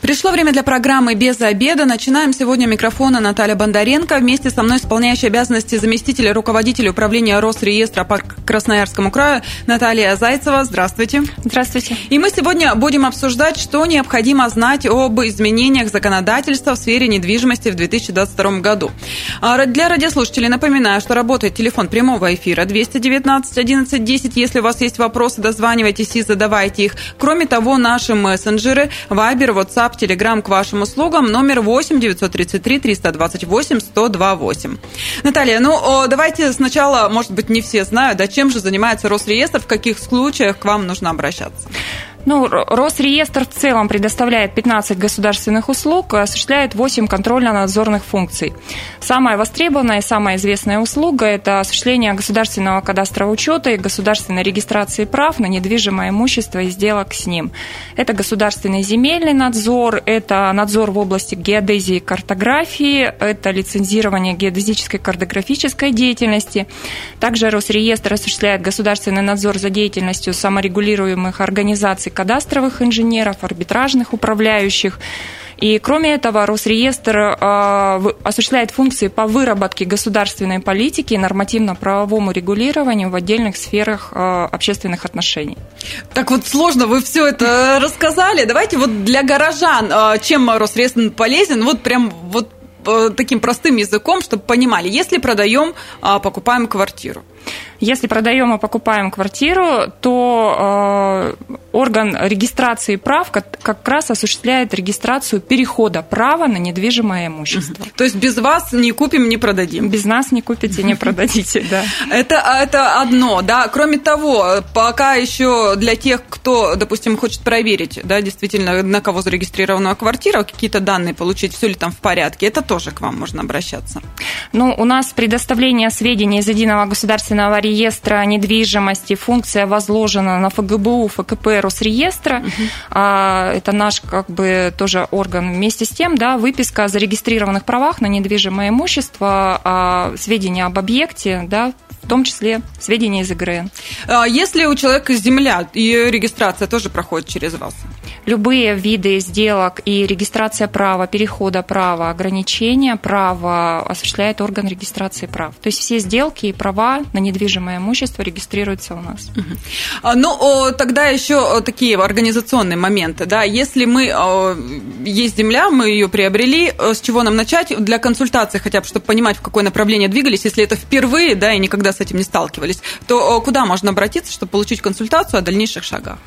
Пришло время для программы «Без обеда». Начинаем сегодня микрофона Наталья Бондаренко. Вместе со мной исполняющая обязанности заместителя руководителя управления Росреестра по Красноярскому краю Наталья Зайцева. Здравствуйте. Здравствуйте. И мы сегодня будем обсуждать, что необходимо знать об изменениях законодательства в сфере недвижимости в 2022 году. А для радиослушателей напоминаю, что работает телефон прямого эфира 219 11 10. Если у вас есть вопросы, дозванивайтесь и задавайте их. Кроме того, наши мессенджеры Viber, WhatsApp, Telegram к вашим услугам. Номер 8 933 328 1028. Наталья, ну давайте сначала, может быть, не все знают, да, чем же занимается Росреестр, в каких случаях к вам нужно обращаться? Ну, Росреестр в целом предоставляет 15 государственных услуг, осуществляет 8 контрольно-надзорных функций. Самая востребованная и самая известная услуга – это осуществление государственного кадастрового учета и государственной регистрации прав на недвижимое имущество и сделок с ним. Это государственный земельный надзор, это надзор в области геодезии и картографии, это лицензирование геодезической картографической деятельности. Также Росреестр осуществляет государственный надзор за деятельностью саморегулируемых организаций кадастровых инженеров, арбитражных управляющих. И кроме этого, Росреестр э, осуществляет функции по выработке государственной политики и нормативно-правовому регулированию в отдельных сферах э, общественных отношений. Так вот сложно вы все это рассказали. Давайте вот для горожан, э, чем Росреестр полезен, вот прям вот таким простым языком, чтобы понимали, если продаем, покупаем квартиру. Если продаем и покупаем квартиру, то э, орган регистрации прав как, как раз осуществляет регистрацию перехода права на недвижимое имущество. То есть без вас не купим, не продадим? Без нас не купите, не продадите, да. Это, это одно, да. Кроме того, пока еще для тех, кто, допустим, хочет проверить, да, действительно, на кого зарегистрирована квартира, какие-то данные получить, все ли там в порядке, это тоже к вам можно обращаться. Ну, у нас предоставление сведений из единого государственного реестра недвижимости функция возложена на ФГБУ, ФКП Росреестра. Угу. Это наш как бы тоже орган. Вместе с тем, да, выписка о зарегистрированных правах на недвижимое имущество, а, сведения об объекте, да, в том числе сведения из ИГРН. А если у человека земля, ее регистрация тоже проходит через вас? Любые виды сделок и регистрация права, перехода права, ограничения права осуществляет орган регистрации прав. То есть все сделки и права на недвижимое имущество регистрируются у нас. Угу. Ну, тогда еще такие организационные моменты. Да? Если мы есть земля, мы ее приобрели, с чего нам начать? Для консультации хотя бы, чтобы понимать, в какое направление двигались, если это впервые, да, и никогда с этим не сталкивались, то куда можно обратиться, чтобы получить консультацию о дальнейших шагах?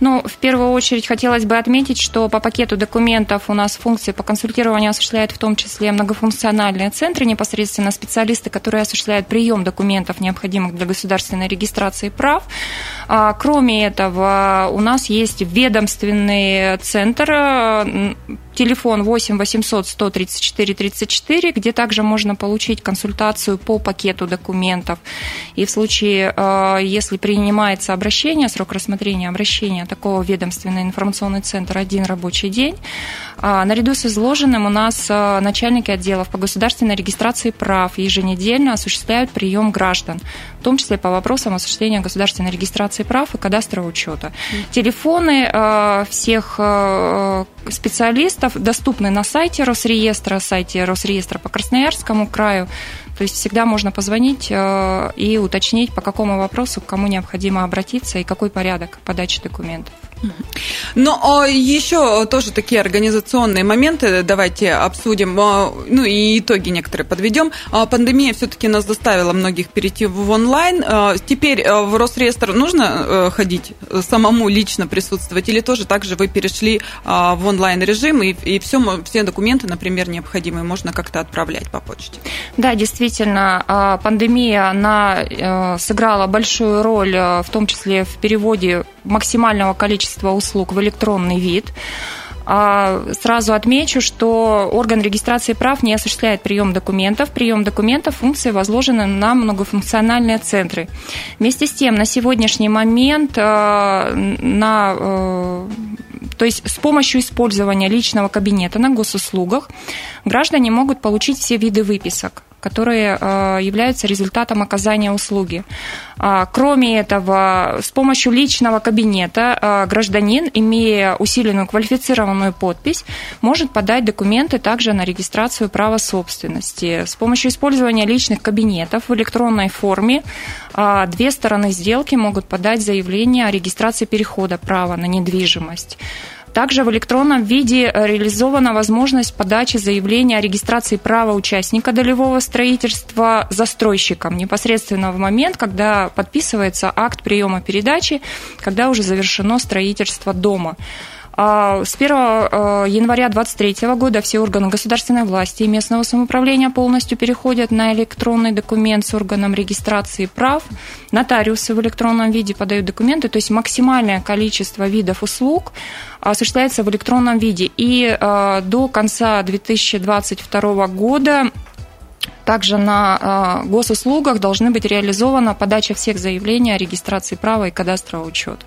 Ну, в первую очередь хотелось бы отметить, что по пакету документов у нас функции по консультированию осуществляют в том числе многофункциональные центры, непосредственно специалисты, которые осуществляют прием документов, необходимых для государственной регистрации прав. А, кроме этого, у нас есть ведомственный центр телефон 8 800 134 34, где также можно получить консультацию по пакету документов. И в случае, э, если принимается обращение, срок рассмотрения обращения такого ведомственный информационный центр один рабочий день, а, наряду с изложенным у нас э, начальники отделов по государственной регистрации прав еженедельно осуществляют прием граждан, в том числе по вопросам осуществления государственной регистрации прав и кадастрового учета. Телефоны э, всех специалистов доступны на сайте Росреестра, сайте Росреестра по Красноярскому краю. То есть всегда можно позвонить э, и уточнить, по какому вопросу к кому необходимо обратиться и какой порядок подачи документов. Но а, еще тоже такие организационные моменты давайте обсудим, а, ну и итоги некоторые подведем. А, пандемия все-таки нас заставила многих перейти в онлайн. Теперь в Росреестр нужно э, ходить самому лично присутствовать или тоже также вы перешли в онлайн режим и, и все, все документы, например, необходимые можно как-то отправлять по почте? Да, действительно, пандемия она э, сыграла большую роль, э, в том числе в переводе максимального количества услуг в электронный вид. А, сразу отмечу, что орган регистрации прав не осуществляет прием документов. Прием документов функции возложены на многофункциональные центры. Вместе с тем, на сегодняшний момент а, на а, то есть с помощью использования личного кабинета на госуслугах граждане могут получить все виды выписок которые э, являются результатом оказания услуги. А, кроме этого, с помощью личного кабинета э, гражданин, имея усиленную квалифицированную подпись, может подать документы также на регистрацию права собственности. С помощью использования личных кабинетов в электронной форме две стороны сделки могут подать заявление о регистрации перехода права на недвижимость. Также в электронном виде э, реализована возможность подачи заявления о регистрации права участника долевого строительства застройщиком непосредственно в момент, когда подписывается акт приема передачи, когда уже завершено строительство дома. А, с 1 э, января 2023 года все органы государственной власти и местного самоуправления полностью переходят на электронный документ с органом регистрации прав. Нотариусы в электронном виде подают документы, то есть максимальное количество видов услуг осуществляется в электронном виде. И до конца 2022 года также на э, госуслугах должны быть реализована подача всех заявлений о регистрации права и кадастрового учета.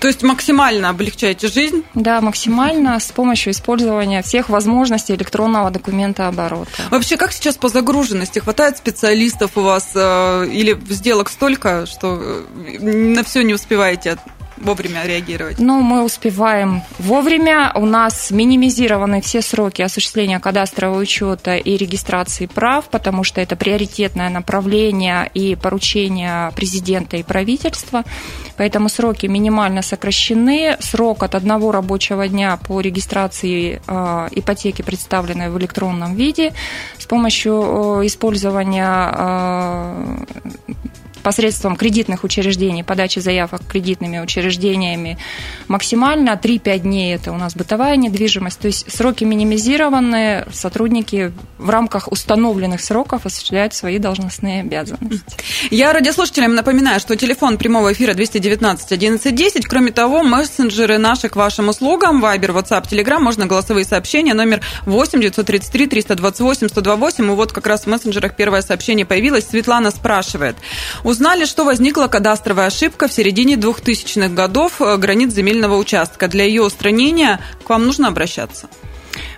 То есть максимально облегчаете жизнь? Да, максимально с помощью использования всех возможностей электронного документа оборота. Вообще, как сейчас по загруженности? Хватает специалистов у вас э, или сделок столько, что э, на все не успеваете вовремя реагировать? Ну, мы успеваем вовремя. У нас минимизированы все сроки осуществления кадастрового учета и регистрации прав, потому что это приоритетное направление и поручение президента и правительства. Поэтому сроки минимально сокращены. Срок от одного рабочего дня по регистрации э, ипотеки, представленной в электронном виде, с помощью э, использования э, посредством кредитных учреждений, подачи заявок кредитными учреждениями максимально. 3-5 дней – это у нас бытовая недвижимость. То есть сроки минимизированы, сотрудники в рамках установленных сроков осуществляют свои должностные обязанности. Я радиослушателям напоминаю, что телефон прямого эфира 219 1110. Кроме того, мессенджеры наши к вашим услугам, Вайбер, WhatsApp, Telegram, можно голосовые сообщения, номер 8 933 328 128. И вот как раз в мессенджерах первое сообщение появилось. Светлана спрашивает. У Узнали, что возникла кадастровая ошибка в середине 2000-х годов э, границ земельного участка. Для ее устранения к вам нужно обращаться?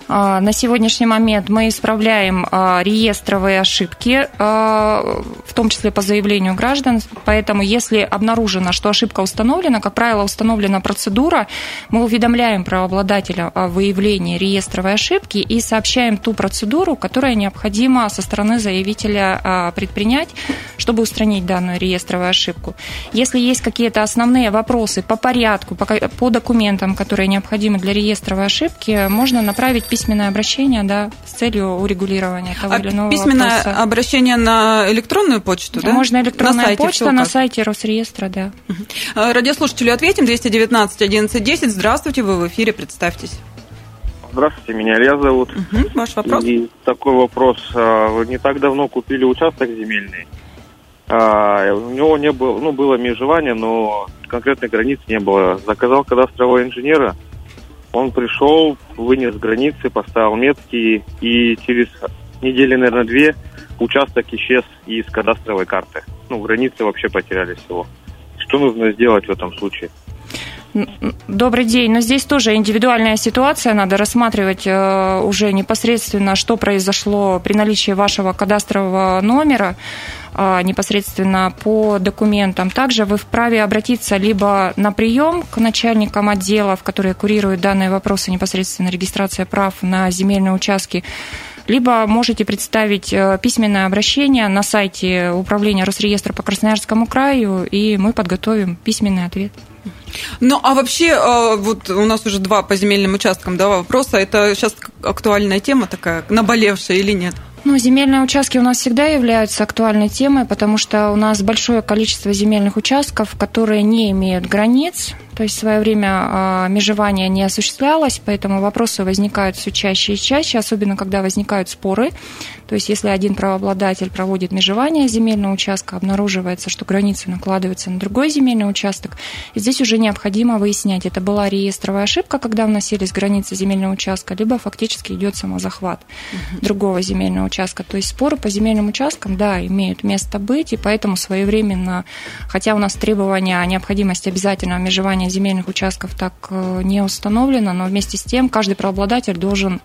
А, на сегодняшний момент мы исправляем а, реестровые ошибки, а, в том числе по заявлению граждан. Поэтому, если обнаружено, что ошибка установлена, как правило, установлена процедура, мы уведомляем правообладателя о выявлении реестровой ошибки и сообщаем ту процедуру, которая необходима со стороны заявителя предпринять, чтобы устранить данную реестровую ошибку. Если есть какие-то основные вопросы по порядку, по документам, которые необходимы для реестровой ошибки, можно направить письменное обращение, да, с целью урегулирования того а или иного письменное вопроса. обращение на электронную почту, да? Можно электронная на сайте почта на сайте Росреестра, да. Угу. Радиослушателю ответим, 219 1110. Здравствуйте, вы в эфире, представьтесь. Здравствуйте, меня Илья зовут. Угу, ваш вопрос. И такой вопрос. А, вы не так давно купили участок земельный. А, у него не было, ну, было межевание, но конкретной границы не было. Заказал кадастрового инженера, он пришел, вынес границы, поставил метки, и через недели, наверное, две участок исчез из кадастровой карты. Ну, границы вообще потеряли всего. Что нужно сделать в этом случае? Добрый день. Но здесь тоже индивидуальная ситуация. Надо рассматривать э, уже непосредственно, что произошло при наличии вашего кадастрового номера непосредственно по документам. Также вы вправе обратиться либо на прием к начальникам отделов, которые курируют данные вопросы непосредственно регистрация прав на земельные участки, либо можете представить э, письменное обращение на сайте управления Росреестра по Красноярскому краю, и мы подготовим письменный ответ. Ну, а вообще, э, вот у нас уже два по земельным участкам да, вопроса. Это сейчас актуальная тема такая, наболевшая или нет? Ну, земельные участки у нас всегда являются актуальной темой, потому что у нас большое количество земельных участков, которые не имеют границ, то есть в свое время а, межевание не осуществлялось, поэтому вопросы возникают все чаще и чаще, особенно когда возникают споры. То есть если один правообладатель проводит межевание земельного участка, обнаруживается, что границы накладываются на другой земельный участок, здесь уже необходимо выяснять, это была реестровая ошибка, когда вносились границы земельного участка, либо фактически идет самозахват угу. другого земельного участка. То есть споры по земельным участкам, да, имеют место быть, и поэтому своевременно, хотя у нас требования о необходимости обязательного межевания земельных участков так э, не установлено, но вместе с тем каждый правообладатель должен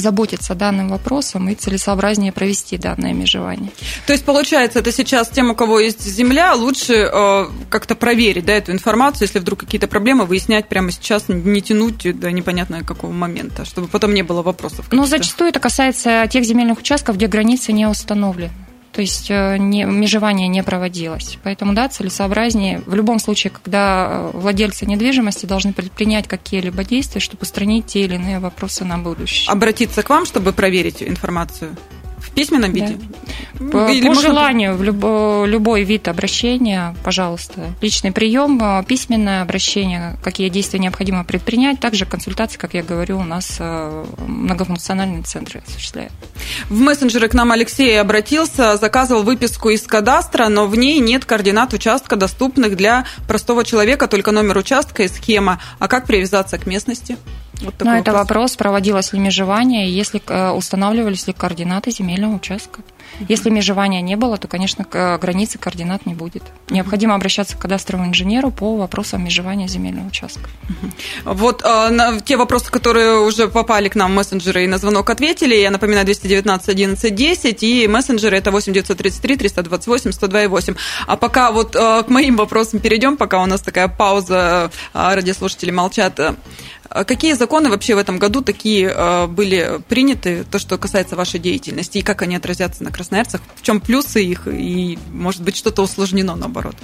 заботиться данным вопросом и целесообразнее провести данное межевание. То есть, получается, это сейчас тем, у кого есть земля, лучше э, как-то проверить да, эту информацию, если вдруг какие-то проблемы, выяснять прямо сейчас, не тянуть до непонятно какого момента, чтобы потом не было вопросов. Но зачастую это касается тех земельных участков, где границы не установлены то есть э, не, межевание не проводилось. Поэтому, да, целесообразнее в любом случае, когда э, владельцы недвижимости должны предпринять какие-либо действия, чтобы устранить те или иные вопросы на будущее. Обратиться к вам, чтобы проверить информацию? Письменном виде? Да. По, Или по желанию, в любой, любой вид обращения, пожалуйста. Личный прием, э, письменное обращение, какие действия необходимо предпринять. Также консультации, как я говорю, у нас э, многофункциональные центры осуществляют. В мессенджеры к нам Алексей обратился, заказывал выписку из кадастра, но в ней нет координат участка, доступных для простого человека, только номер участка и схема. А как привязаться к местности? Вот Но это вопрос, проводилось ли межевание, если э, устанавливались ли координаты земельного участка. Если межевания не было, то, конечно, границы координат не будет. Необходимо обращаться к кадастровому инженеру по вопросам межевания земельного участка. Вот э, на те вопросы, которые уже попали к нам в мессенджеры и на звонок ответили, я напоминаю, 219 11 10, и мессенджеры это 8 933 328 102 8. А пока вот э, к моим вопросам перейдем, пока у нас такая пауза, э, радиослушатели молчат. А какие законы вообще в этом году такие э, были приняты, то, что касается вашей деятельности, и как они отразятся на красноярцах? В чем плюсы их, и, может быть, что-то усложнено наоборот?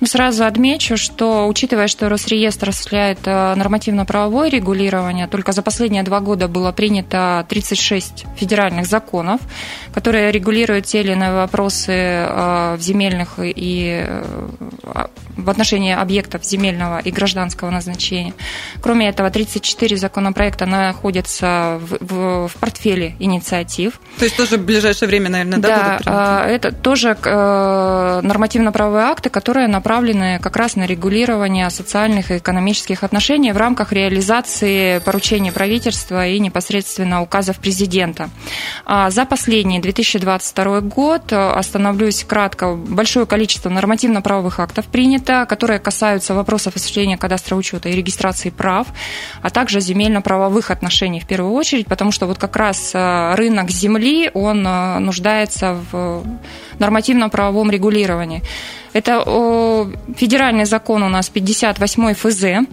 Ну, сразу отмечу, что, учитывая, что Росреестр осуществляет э, нормативно-правовое регулирование, только за последние два года было принято 36 федеральных законов, которые регулируют те или иные вопросы э, в земельных и в отношении объектов земельного и гражданского назначения. Кроме этого, 34 законопроекта находятся в, в, в портфеле инициатив. То есть тоже в ближайшее время, наверное, да, да а, это тоже э, нормативно-правовые акты, которые направлены как раз на регулирование социальных и экономических отношений в рамках реализации поручений правительства и непосредственно указов президента. А за последний 2022 год, остановлюсь кратко, большое количество нормативно-правовых актов принято, которые касаются вопросов осуществления кадастра учета и регистрации прав, а также земельно-правовых отношений в первую очередь, потому что вот как раз э, рынок земли, он э, нуждается в нормативно-правовом регулировании. Это федеральный закон у нас 58 ФЗ,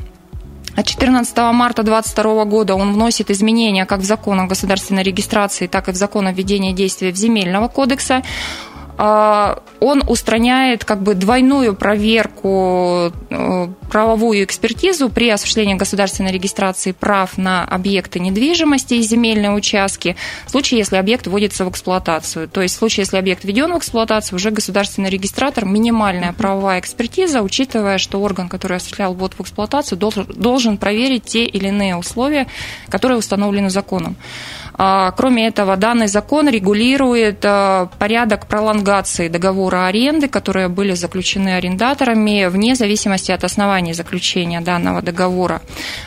14 марта 2022 года он вносит изменения как в закон о государственной регистрации, так и в закон о введении действия в земельного кодекса. А, он устраняет как бы двойную проверку, э, правовую экспертизу при осуществлении государственной регистрации прав на объекты недвижимости и земельные участки в случае, если объект вводится в эксплуатацию. То есть в случае, если объект введен в эксплуатацию, уже государственный регистратор, минимальная правовая экспертиза, учитывая, что орган, который осуществлял ввод в эксплуатацию, должен проверить те или иные условия, которые установлены законом. А, кроме этого, данный закон регулирует а, порядок пролонгации договора аренды, которые были заключены арендаторами вне зависимости от оснований заключения данного договора.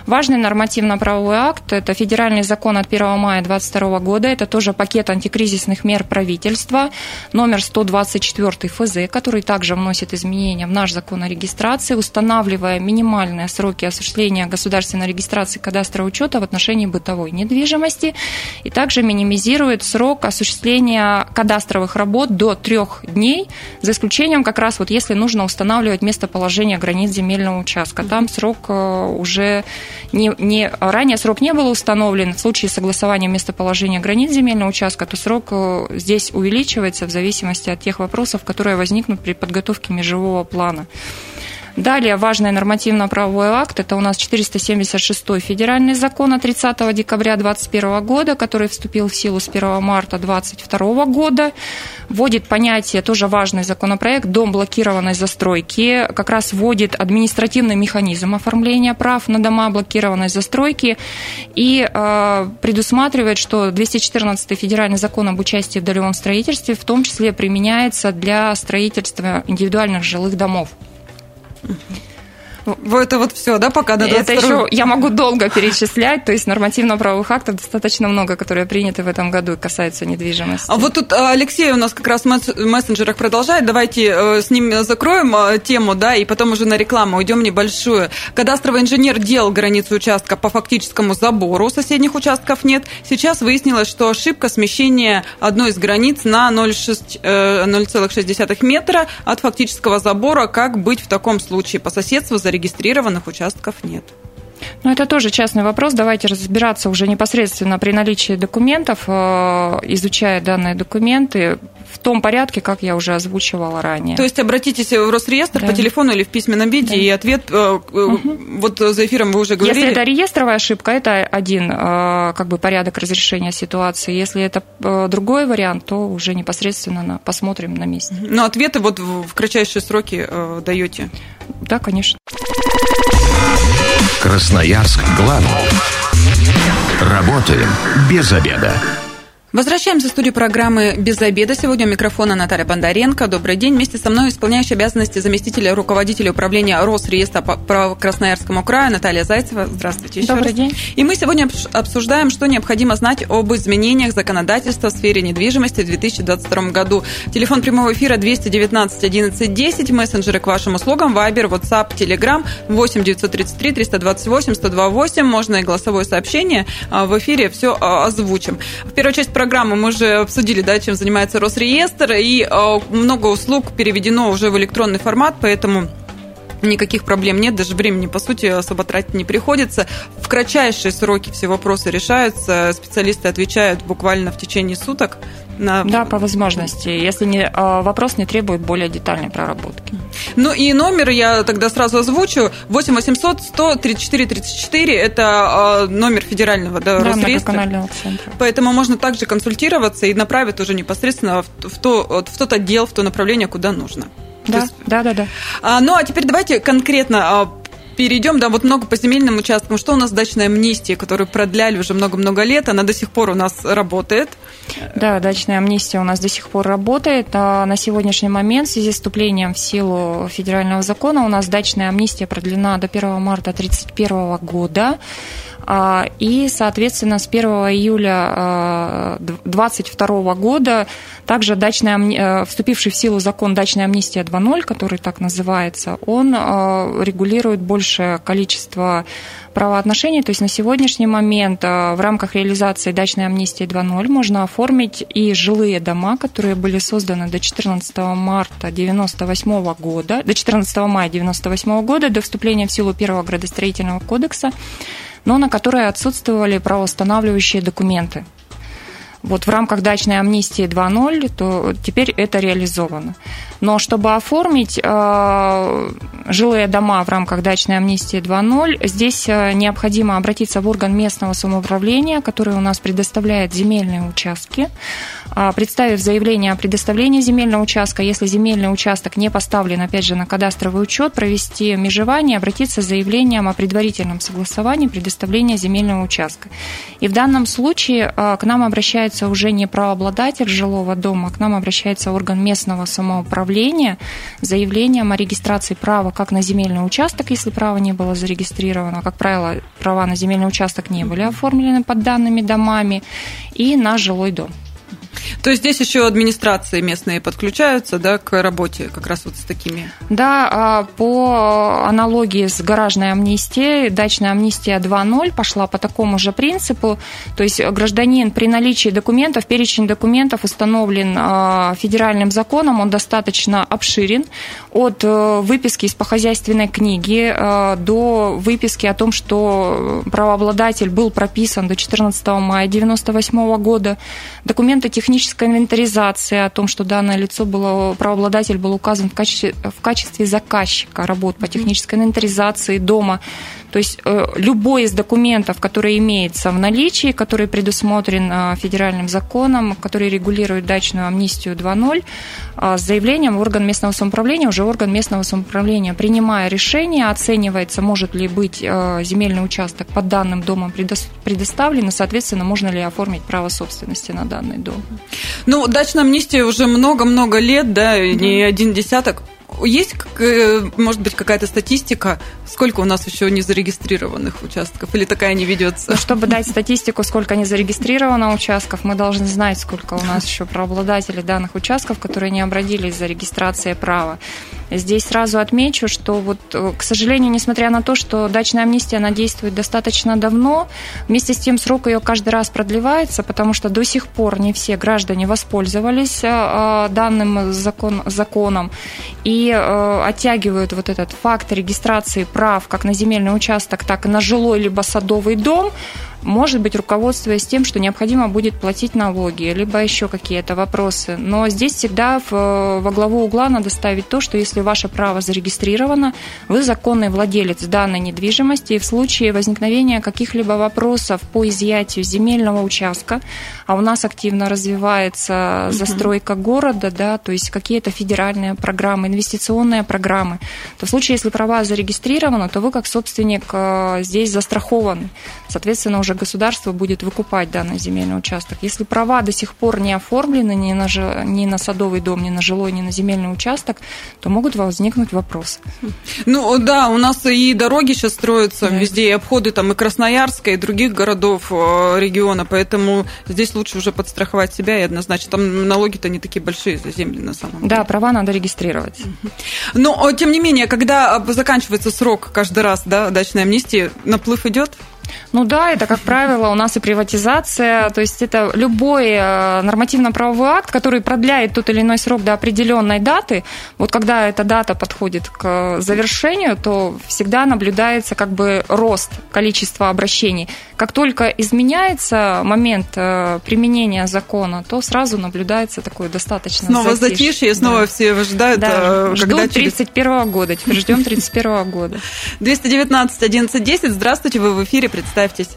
Важный нормативно-правовой акт – это федеральный закон от 1 мая 2022 года. Это тоже пакет антикризисных мер правительства, номер 124 ФЗ, который также вносит изменения в наш закон о регистрации, устанавливая минимальные сроки осуществления государственной регистрации кадастра учета в отношении бытовой недвижимости и также минимизирует срок осуществления кадастровых работ до трех дней, за исключением как раз вот если нужно устанавливать местоположение границ земельного участка. Там срок э, уже не, не ранее срок не был установлен. В случае согласования местоположения границ земельного участка, то срок э, здесь увеличивается в зависимости от тех вопросов, которые возникнут при подготовке межевого плана. Далее важный нормативно-правовой акт, это у нас 476 федеральный закон от 30 декабря 2021 года, который вступил в силу с 1 марта 2022 года, вводит понятие, тоже важный законопроект, дом блокированной застройки, как раз вводит административный механизм оформления прав на дома блокированной застройки. И э, предусматривает, что 214 федеральный закон об участии в долевом строительстве в том числе применяется для строительства индивидуальных жилых домов. Mm-hmm. Это вот все, да, пока до 22 Это еще я могу долго перечислять, то есть нормативно-правовых актов достаточно много, которые приняты в этом году и касаются недвижимости. А вот тут Алексей у нас как раз в мессенджерах продолжает. Давайте э, с ним закроем э, тему, да, и потом уже на рекламу уйдем небольшую. Кадастровый инженер делал границу участка по фактическому забору, соседних участков нет. Сейчас выяснилось, что ошибка смещения одной из границ на 0,6 0,6 метра от фактического забора. Как быть в таком случае? По соседству зарегистрированных участков нет. Ну, это тоже частный вопрос. Давайте разбираться уже непосредственно при наличии документов, э, изучая данные документы в том порядке, как я уже озвучивала ранее. То есть обратитесь в Росреестр да. по телефону или в письменном виде, да. и ответ, угу. вот за эфиром вы уже говорили. Если это реестровая ошибка, это один как бы порядок разрешения ситуации. Если это другой вариант, то уже непосредственно посмотрим на месте. Но ответы вот в кратчайшие сроки даете? Да, конечно. Красноярск главный. Работаем без обеда. Возвращаемся в студию программы «Без обеда». Сегодня у микрофона Наталья Бондаренко. Добрый день. Вместе со мной исполняющий обязанности заместителя руководителя управления Росреестра по Красноярскому краю Наталья Зайцева. Здравствуйте еще Добрый раз. день. И мы сегодня обсуждаем, что необходимо знать об изменениях законодательства в сфере недвижимости в 2022 году. Телефон прямого эфира 219 11 10. Мессенджеры к вашим услугам. Вайбер, WhatsApp, Telegram 8 933 328 128. Можно и голосовое сообщение. А, в эфире все а, озвучим. В первую часть программы мы уже обсудили, да, чем занимается Росреестр, и э, много услуг переведено уже в электронный формат, поэтому никаких проблем нет, даже времени, по сути, особо тратить не приходится. В кратчайшие сроки все вопросы решаются, специалисты отвечают буквально в течение суток. На... Да, по возможности, если не, а, вопрос не требует более детальной проработки. Ну и номер я тогда сразу озвучу. 8 800 100 34 34 – это а, номер федерального да, да, Росреестра. центра. Поэтому можно также консультироваться и направить уже непосредственно в, то, в тот отдел, в то направление, куда нужно. Да, есть... да, да, да. А, ну а теперь давайте конкретно перейдем, да, вот много по земельным участкам. Что у нас дачная амнистия, которую продляли уже много-много лет, она до сих пор у нас работает. Да, дачная амнистия у нас до сих пор работает. А на сегодняшний момент в связи с вступлением в силу федерального закона у нас дачная амнистия продлена до 1 марта 2031 года. А, и, соответственно, с 1 июля 2022 а, года также дачная, э, вступивший в силу закон «Дачная амнистия 2.0», который так называется, он а, регулирует большее количество правоотношений. То есть на сегодняшний момент в рамках реализации дачной амнистии 2.0 можно оформить и жилые дома, которые были созданы до 14 марта 1998 года, до 14 мая 1998 года, до вступления в силу первого градостроительного кодекса но на которые отсутствовали правоустанавливающие документы. Вот в рамках дачной амнистии 2.0, то теперь это реализовано. Но чтобы оформить э, жилые дома в рамках дачной амнистии 2.0, здесь э, необходимо обратиться в орган местного самоуправления, который у нас предоставляет земельные участки, а, представив заявление о предоставлении земельного участка, если земельный участок не поставлен, опять же, на кадастровый учет, провести межевание, обратиться с заявлением о предварительном согласовании предоставления земельного участка. И в данном случае э, к нам обращается уже не правообладатель жилого дома, к нам обращается орган местного самоуправления, заявление, заявлением о регистрации права как на земельный участок, если право не было зарегистрировано, как правило, права на земельный участок не были оформлены под данными домами, и на жилой дом. То есть здесь еще администрации местные подключаются да, к работе как раз вот с такими? Да, а, по аналогии с гаражной амнистией, дачная амнистия 2.0 пошла по такому же принципу. То есть гражданин при наличии документов, перечень документов установлен а, федеральным законом, он достаточно обширен. От э, выписки из похозяйственной книги э, до выписки о том, что правообладатель был прописан до 14 мая 1998 года, документы технической инвентаризации о том, что данное лицо было, правообладатель был указан в качестве, в качестве заказчика работ по технической инвентаризации дома. То есть э, любой из документов, который имеется в наличии, который предусмотрен э, федеральным законом, который регулирует дачную амнистию 2.0, э, с заявлением в орган местного самоуправления, уже орган местного самоуправления, принимая решение, оценивается, может ли быть земельный участок под данным домом предоставлен, и, соответственно, можно ли оформить право собственности на данный дом. Ну, дачная амнистия уже много-много лет, да, не один десяток есть, э, может быть, какая-то статистика, сколько у нас еще не зарегистрированных участков, или такая не ведется? Ну, чтобы дать статистику, сколько не зарегистрировано участков, мы должны знать, сколько у нас еще правообладателей данных участков, которые не обратились за регистрацией права. Здесь сразу отмечу, что вот, э, к сожалению, несмотря на то, что дачная амнистия, она действует достаточно давно, вместе с тем срок ее каждый раз продлевается, потому что до сих пор не все граждане воспользовались э, данным закон, законом и э, оттягивают вот этот факт регистрации прав как на земельный участок, так и на жилой либо садовый дом может быть, руководствуясь тем, что необходимо будет платить налоги, либо еще какие-то вопросы. Но здесь всегда в, во главу угла надо ставить то, что если ваше право зарегистрировано, вы законный владелец данной недвижимости, и в случае возникновения каких-либо вопросов по изъятию земельного участка, а у нас активно развивается застройка города, да, то есть какие-то федеральные программы, инвестиционные программы, то в случае, если права зарегистрированы, то вы как собственник э, здесь застрахованы. Соответственно, уже государство будет выкупать данный земельный участок. Если права до сих пор не оформлены ни на, ни на садовый дом, ни на жилой, ни на земельный участок, то могут возникнуть вопросы. Ну да, у нас и дороги сейчас строятся да. везде, и обходы там и Красноярска, и других городов э, региона, поэтому здесь лучше уже подстраховать себя и однозначно. Там налоги-то не такие большие за земли на самом деле. Да, права надо регистрировать. Но, тем не менее, когда заканчивается срок каждый раз да, дачной амнистии, наплыв идет? Ну да, это, как правило, у нас и приватизация, то есть это любой э, нормативно-правовой акт, который продляет тот или иной срок до определенной даты. Вот когда эта дата подходит к завершению, то всегда наблюдается как бы рост количества обращений. Как только изменяется момент э, применения закона, то сразу наблюдается такое достаточно Снова затишье, затишье снова да. все ждут, да. Э, когда Ждут 31 года, теперь ждем 31 года. 219 11 10, здравствуйте, вы в эфире, представьтесь.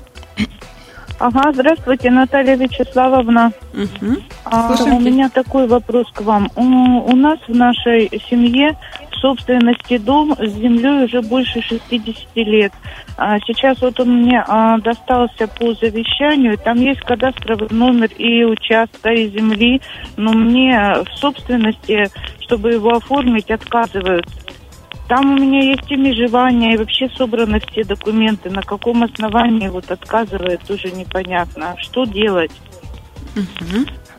Ага, здравствуйте, Наталья Вячеславовна. Угу. А, у меня такой вопрос к вам. У, у нас в нашей семье в собственности дом с землей уже больше 60 лет. А сейчас вот он мне а, достался по завещанию. Там есть кадастровый номер и участка, и земли. Но мне в собственности, чтобы его оформить, отказывают. Там у меня есть и межевание, и вообще собраны все документы. На каком основании вот отказывает, тоже непонятно. Что делать?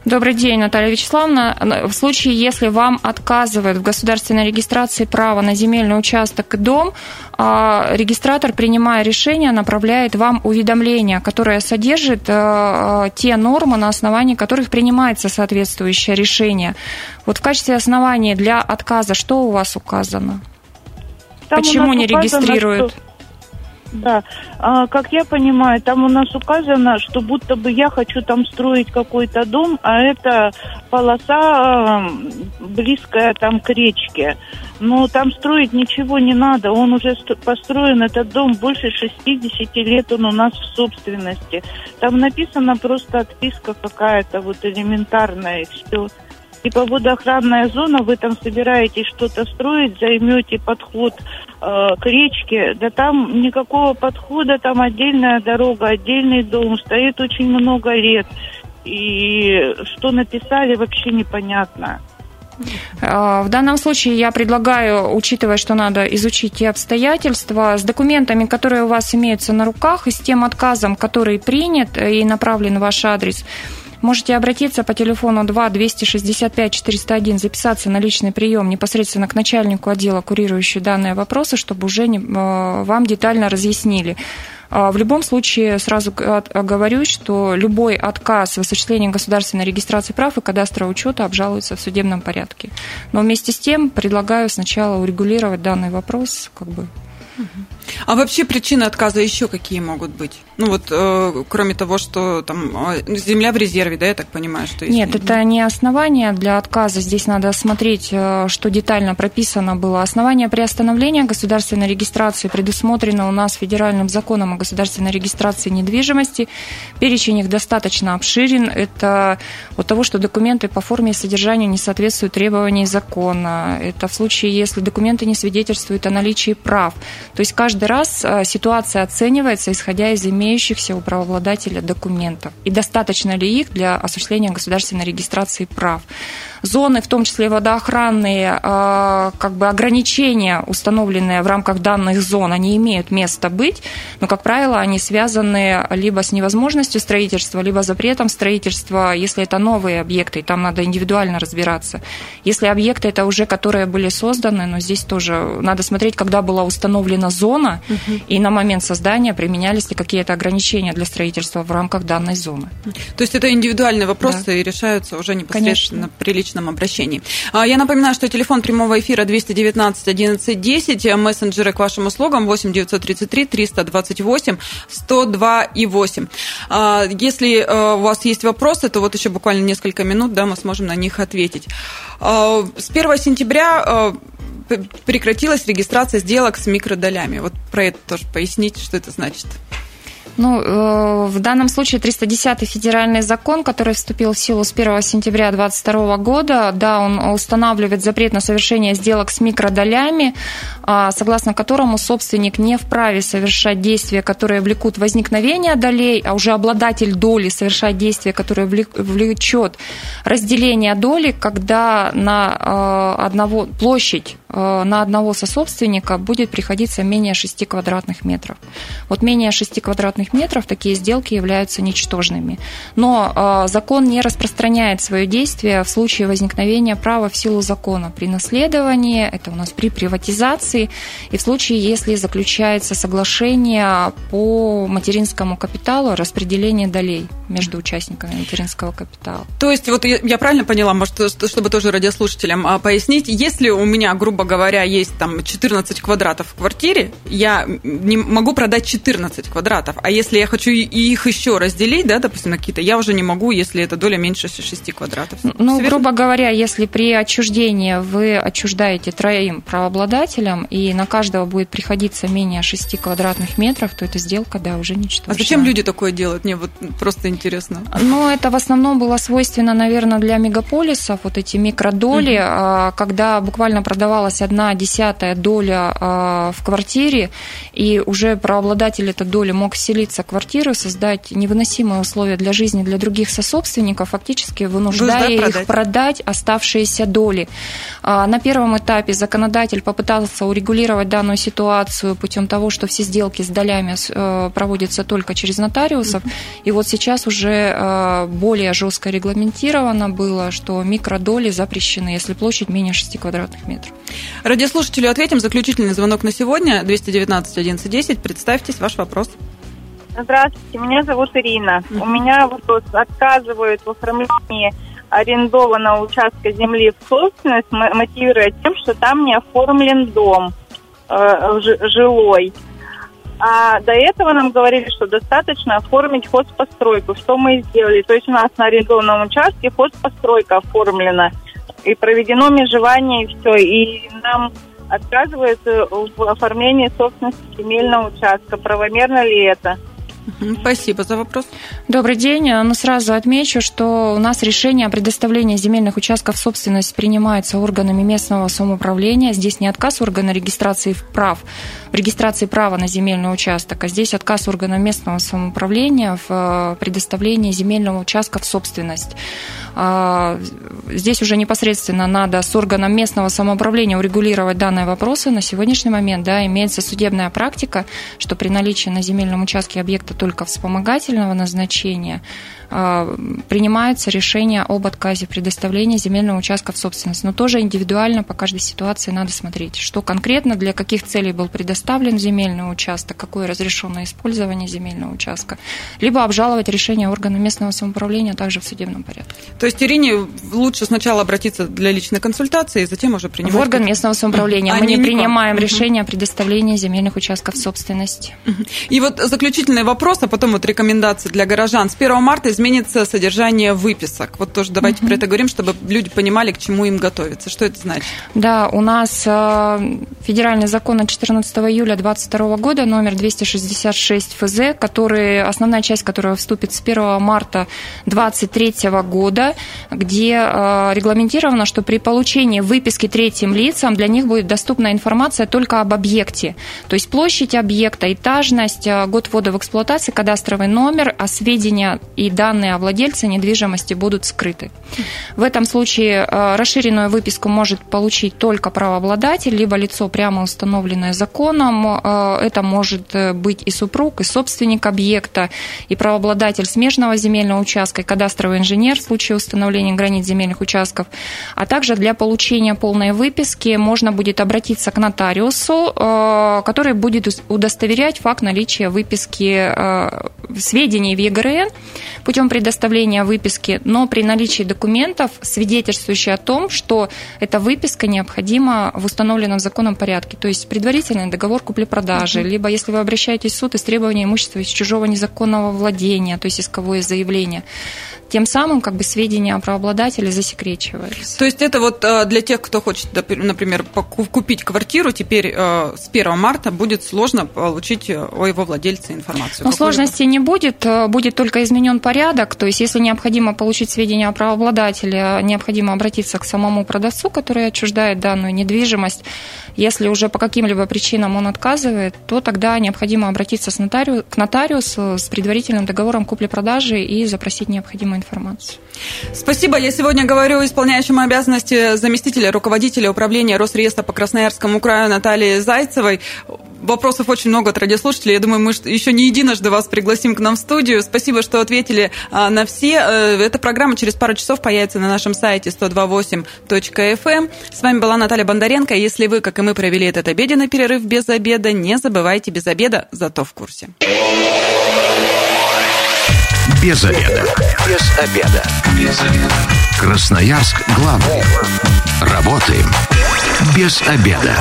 Добрый день, Наталья Вячеславовна. В случае, если вам отказывают в государственной регистрации права на земельный участок и дом, а, регистратор, принимая решение, направляет вам уведомление, которое содержит э, те нормы, на основании которых принимается соответствующее решение. Вот в качестве основания для отказа что у вас указано? Там Почему не регистрируют? Что... Да, а, как я понимаю, там у нас указано, что будто бы я хочу там строить какой-то дом, а это полоса э, близкая там к речке. Но там строить ничего не надо, он уже построен, этот дом, больше 60 лет он у нас в собственности. Там написано просто отписка какая-то вот элементарная и все типа водоохранная зона, вы там собираетесь что-то строить, займете подход э, к речке, да там никакого подхода, там отдельная дорога, отдельный дом, стоит очень много лет. И что написали, вообще непонятно. А, в данном случае я предлагаю, учитывая, что надо изучить те обстоятельства, с документами, которые у вас имеются на руках, и с тем отказом, который принят и направлен в ваш адрес, Можете обратиться по телефону 2 265 401, записаться на личный прием непосредственно к начальнику отдела, курирующий данные вопросы, чтобы уже не, э, вам детально разъяснили. А, в любом случае, сразу говорю, что любой отказ в осуществлении государственной регистрации прав и кадастрового учета обжалуется в судебном порядке. Но вместе с тем предлагаю сначала урегулировать данный вопрос как бы а вообще причины отказа еще какие могут быть? Ну вот, э, кроме того, что там э, земля в резерве, да, я так понимаю, что есть... Нет, это не основание для отказа. Здесь надо смотреть, э, что детально прописано было. Основание приостановления государственной регистрации предусмотрено у нас федеральным законом о государственной регистрации недвижимости. Перечень их достаточно обширен. Это от того, что документы по форме и содержанию не соответствуют требованиям закона. Это в случае, если документы не свидетельствуют о наличии прав. То есть каждый раз э, ситуация оценивается, исходя из имеющихся у правообладателя документов. И достаточно ли их для осуществления государственной регистрации прав. Зоны, в том числе водоохранные, как бы ограничения, установленные в рамках данных зон, они имеют место быть, но, как правило, они связаны либо с невозможностью строительства, либо запретом строительства, если это новые объекты, и там надо индивидуально разбираться. Если объекты это уже, которые были созданы, но здесь тоже надо смотреть, когда была установлена зона, угу. и на момент создания применялись ли какие-то ограничения для строительства в рамках данной зоны. То есть это индивидуальные вопросы да. и решаются уже непосредственно Конечно. при личном обращении. А, я напоминаю, что телефон прямого эфира 219 11 10, мессенджеры к вашим услугам 8 933 328 102 и 8. А, если э, у вас есть вопросы, то вот еще буквально несколько минут, да, мы сможем на них ответить. А, с 1 сентября э, прекратилась регистрация сделок с микродолями. Вот про это тоже поясните, что это значит. Ну, э, в данном случае 310 федеральный закон, который вступил в силу с 1 сентября 2022 года, да, он устанавливает запрет на совершение сделок с микродолями, а, согласно которому собственник не вправе совершать действия, которые влекут возникновение долей, а уже обладатель доли совершать действия, которые влечет разделение доли, когда на э, одного площадь на одного сособственника будет приходиться менее 6 квадратных метров. Вот менее 6 квадратных квадратных метров такие сделки являются ничтожными. Но э, закон не распространяет свое действие в случае возникновения права в силу закона при наследовании, это у нас при приватизации, и в случае, если заключается соглашение по материнскому капиталу распределение долей между участниками материнского капитала. То есть, вот я правильно поняла, может, чтобы тоже радиослушателям а, пояснить, если у меня, грубо говоря, есть там 14 квадратов в квартире, я не могу продать 14 квадратов, а если я хочу их еще разделить, да, допустим, на какие-то, я уже не могу, если эта доля меньше 6 квадратов. Ну, Все грубо говоря, если при отчуждении вы отчуждаете троим правообладателям, и на каждого будет приходиться менее 6 квадратных метров, то эта сделка, да, уже ничтожна. А зачем люди такое делают? Мне вот просто интересно. Ну, это в основном было свойственно, наверное, для мегаполисов, вот эти микродоли, угу. когда буквально продавалась одна десятая доля а, в квартире, и уже правообладатель этой доли мог вселиться в квартиру, создать невыносимые условия для жизни для других сособственников, фактически вынуждая их продать. продать оставшиеся доли. А, на первом этапе законодатель попытался урегулировать данную ситуацию путем того, что все сделки с долями э, проводятся только через нотариусов. И вот сейчас уже э, более жестко регламентировано было, что микродоли запрещены, если площадь менее 6 квадратных метров. Радиослушателю ответим. Заключительный звонок на сегодня. 219 11 Представьтесь, ваш вопрос. Здравствуйте, меня зовут Ирина. Mm-hmm. У меня вопрос. Отказывают в оформлении арендованного участка земли в собственность, мотивируя тем, что там не оформлен дом э, жилой. А до этого нам говорили, что достаточно оформить хозпостройку. Что мы и сделали? То есть у нас на арендованном участке хозпостройка оформлена. И проведено межевание, и все. И нам отказывают в оформлении собственности земельного участка. Правомерно ли это? Спасибо за вопрос. Добрый день. Ну, сразу отмечу, что у нас решение о предоставлении земельных участков в собственность принимается органами местного самоуправления. Здесь не отказ органа регистрации прав, в регистрации права на земельный участок, а здесь отказ органа местного самоуправления в э, предоставлении земельного участка в собственность. А, здесь уже непосредственно надо с органом местного самоуправления урегулировать данные вопросы. На сегодняшний момент да, имеется судебная практика, что при наличии на земельном участке объекта только вспомогательного назначения а, принимается решение об отказе предоставления земельного участка в собственность. Но тоже индивидуально по каждой ситуации надо смотреть, что конкретно, для каких целей был предоставлен земельный участок, какое разрешенное использование земельного участка, либо обжаловать решение органа местного самоуправления также в судебном порядке. То есть Ирине лучше сначала обратиться для личной консультации, и затем уже принимать... В орган местного самоуправления. А Мы не принимаем решение о предоставлении земельных участков в собственности. И вот заключительный вопрос, а потом вот рекомендации для горожан. С 1 марта изменится содержание выписок. Вот тоже давайте угу. про это говорим, чтобы люди понимали, к чему им готовиться. Что это значит? Да, у нас э, федеральный закон от 14 июля 2022 года, номер 266 ФЗ, который, основная часть которого вступит с 1 марта 2023 года, где э, регламентировано, что при получении выписки третьим лицам для них будет доступна информация только об объекте. То есть площадь объекта, этажность, э, год ввода в эксплуатацию, кадастровый номер, а сведения и данные данные о владельце недвижимости будут скрыты. В этом случае э, расширенную выписку может получить только правообладатель, либо лицо, прямо установленное законом. Э, это может быть и супруг, и собственник объекта, и правообладатель смежного земельного участка, и кадастровый инженер в случае установления границ земельных участков. А также для получения полной выписки можно будет обратиться к нотариусу, который будет удостоверять факт наличия выписки сведений в ЕГРН путем предоставления выписки, но при наличии документов, свидетельствующих о том, что эта выписка необходима в установленном законом порядке, то есть предварительный договор купли-продажи, uh-huh. либо если вы обращаетесь в суд, истребование имущества из чужого незаконного владения, то есть исковое заявление тем самым как бы сведения о правообладателе засекречиваются. То есть это вот э, для тех, кто хочет, например, купить квартиру, теперь э, с 1 марта будет сложно получить э, о его владельце информацию. Но сложностей не будет, будет только изменен порядок. То есть если необходимо получить сведения о правообладателе, необходимо обратиться к самому продавцу, который отчуждает данную недвижимость. Если уже по каким-либо причинам он отказывает, то тогда необходимо обратиться с нотариус, к нотариусу с предварительным договором купли-продажи и запросить необходимую информацию. Спасибо. Я сегодня говорю исполняющему обязанности заместителя руководителя управления Росреестра по Красноярскому краю Натальи Зайцевой. Вопросов очень много от радиослушателей. Я думаю, мы еще не единожды вас пригласим к нам в студию. Спасибо, что ответили а, на все. Э, эта программа через пару часов появится на нашем сайте 128.fm. Эм. С вами была Наталья Бондаренко. Если вы, как и мы, провели этот обеденный перерыв без обеда, не забывайте без обеда, зато в курсе. Без обеда. Без обеда. Без обеда. Красноярск главный. Работаем без обеда.